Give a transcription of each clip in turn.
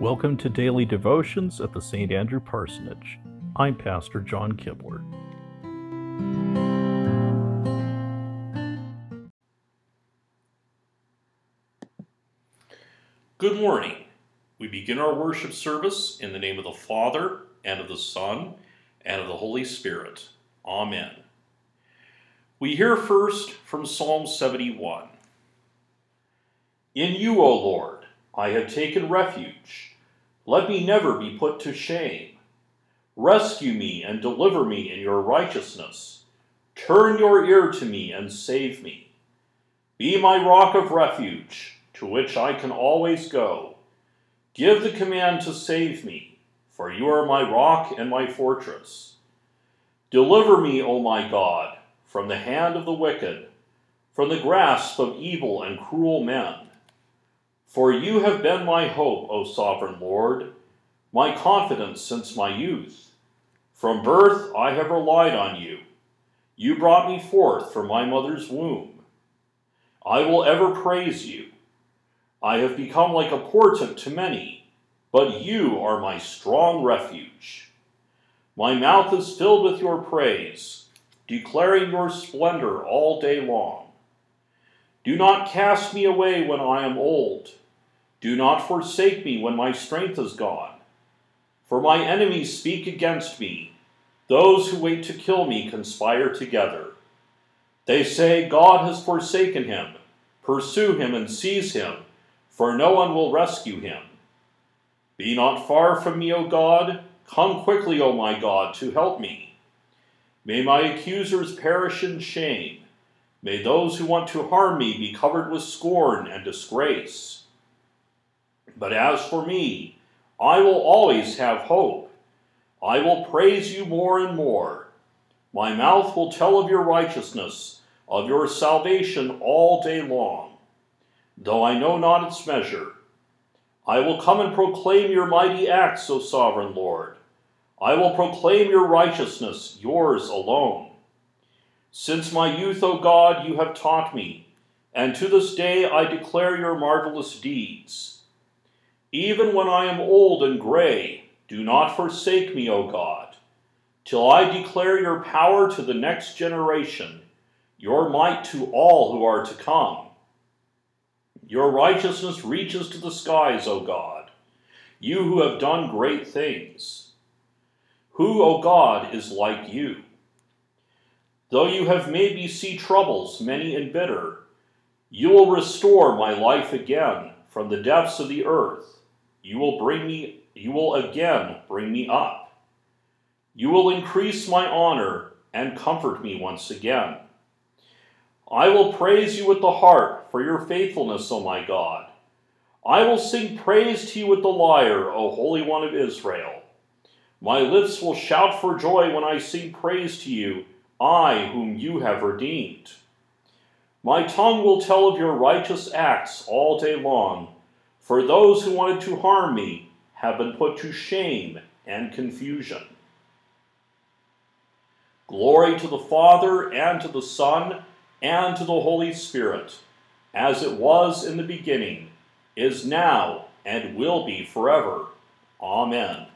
Welcome to Daily Devotions at the St. Andrew Parsonage. I'm Pastor John Kibler. Good morning. We begin our worship service in the name of the Father, and of the Son, and of the Holy Spirit. Amen. We hear first from Psalm 71. In you, O Lord, I have taken refuge. Let me never be put to shame. Rescue me and deliver me in your righteousness. Turn your ear to me and save me. Be my rock of refuge, to which I can always go. Give the command to save me, for you are my rock and my fortress. Deliver me, O my God, from the hand of the wicked, from the grasp of evil and cruel men. For you have been my hope, O sovereign Lord, my confidence since my youth. From birth I have relied on you. You brought me forth from my mother's womb. I will ever praise you. I have become like a portent to many, but you are my strong refuge. My mouth is filled with your praise, declaring your splendor all day long. Do not cast me away when I am old. Do not forsake me when my strength is gone. For my enemies speak against me. Those who wait to kill me conspire together. They say, God has forsaken him. Pursue him and seize him, for no one will rescue him. Be not far from me, O God. Come quickly, O my God, to help me. May my accusers perish in shame. May those who want to harm me be covered with scorn and disgrace. But as for me, I will always have hope. I will praise you more and more. My mouth will tell of your righteousness, of your salvation all day long, though I know not its measure. I will come and proclaim your mighty acts, O sovereign Lord. I will proclaim your righteousness, yours alone. Since my youth, O God, you have taught me, and to this day I declare your marvelous deeds. Even when I am old and gray, do not forsake me, O God, till I declare your power to the next generation, your might to all who are to come. Your righteousness reaches to the skies, O God, you who have done great things. Who, O God, is like you? Though you have made me see troubles, many and bitter, you will restore my life again from the depths of the earth. You will bring me you will again bring me up. You will increase my honor and comfort me once again. I will praise you with the harp for your faithfulness, O my God. I will sing praise to you with the lyre, O Holy One of Israel. My lips will shout for joy when I sing praise to you, I whom you have redeemed. My tongue will tell of your righteous acts all day long for those who wanted to harm me have been put to shame and confusion. Glory to the Father, and to the Son, and to the Holy Spirit, as it was in the beginning, is now, and will be forever. Amen.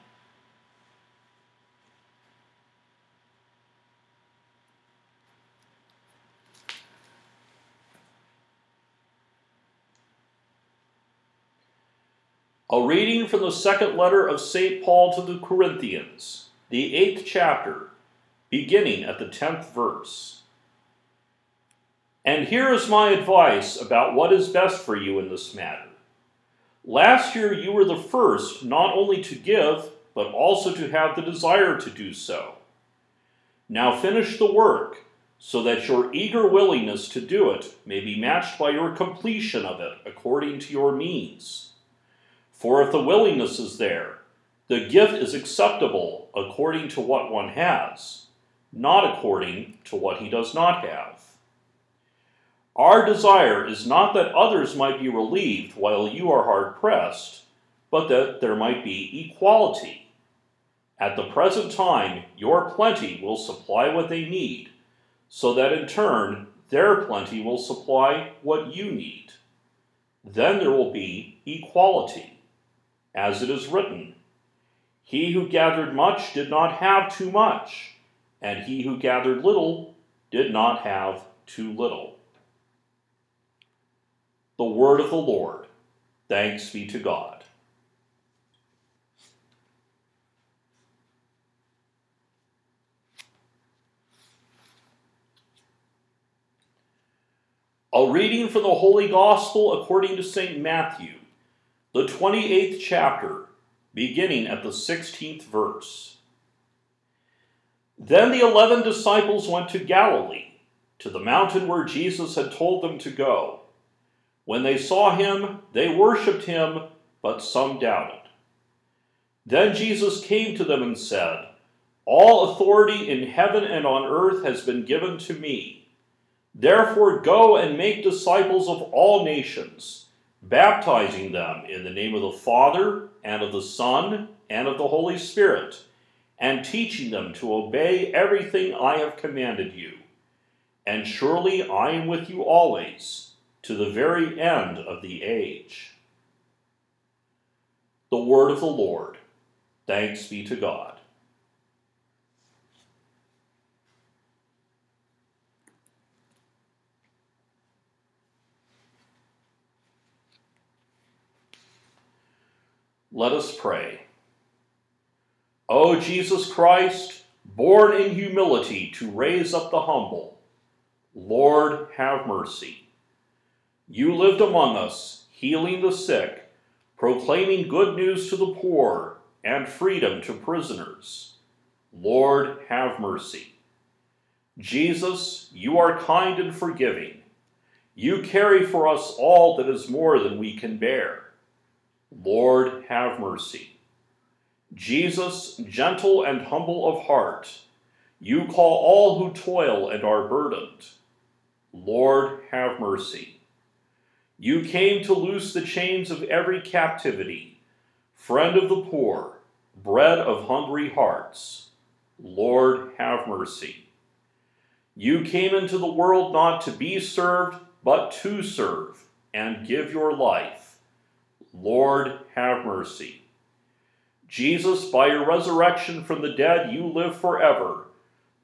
A reading from the second letter of St. Paul to the Corinthians, the eighth chapter, beginning at the tenth verse. And here is my advice about what is best for you in this matter. Last year you were the first not only to give, but also to have the desire to do so. Now finish the work, so that your eager willingness to do it may be matched by your completion of it according to your means. For if the willingness is there, the gift is acceptable according to what one has, not according to what he does not have. Our desire is not that others might be relieved while you are hard pressed, but that there might be equality. At the present time, your plenty will supply what they need, so that in turn, their plenty will supply what you need. Then there will be equality. As it is written He who gathered much did not have too much, and he who gathered little did not have too little. The word of the Lord. Thanks be to God. A reading from the Holy Gospel according to St. Matthew, the 28th chapter, beginning at the 16th verse. Then the eleven disciples went to Galilee, to the mountain where Jesus had told them to go. When they saw him, they worshipped him, but some doubted. Then Jesus came to them and said, All authority in heaven and on earth has been given to me. Therefore, go and make disciples of all nations, baptizing them in the name of the Father, and of the Son, and of the Holy Spirit, and teaching them to obey everything I have commanded you. And surely I am with you always, to the very end of the age. The word of the Lord. Thanks be to God. Let us pray. O Jesus Christ, born in humility to raise up the humble, Lord, have mercy. You lived among us, healing the sick, proclaiming good news to the poor, and freedom to prisoners. Lord, have mercy. Jesus, you are kind and forgiving. You carry for us all that is more than we can bear. Lord, have mercy. Jesus, gentle and humble of heart, you call all who toil and are burdened. Lord, have mercy. You came to loose the chains of every captivity, friend of the poor, bread of hungry hearts. Lord, have mercy. You came into the world not to be served, but to serve, and give your life Lord, have mercy. Jesus, by your resurrection from the dead, you live forever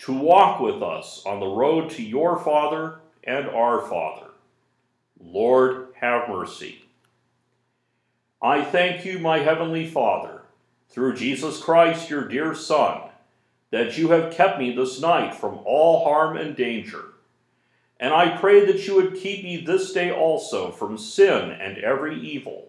to walk with us on the road to your Father and our Father. Lord, have mercy. I thank you, my heavenly Father, through Jesus Christ, your dear Son, that you have kept me this night from all harm and danger. And I pray that you would keep me this day also from sin and every evil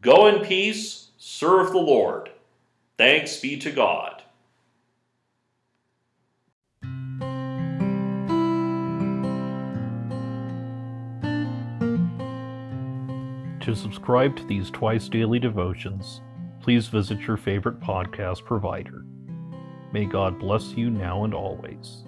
Go in peace, serve the Lord. Thanks be to God. To subscribe to these twice daily devotions, please visit your favorite podcast provider. May God bless you now and always.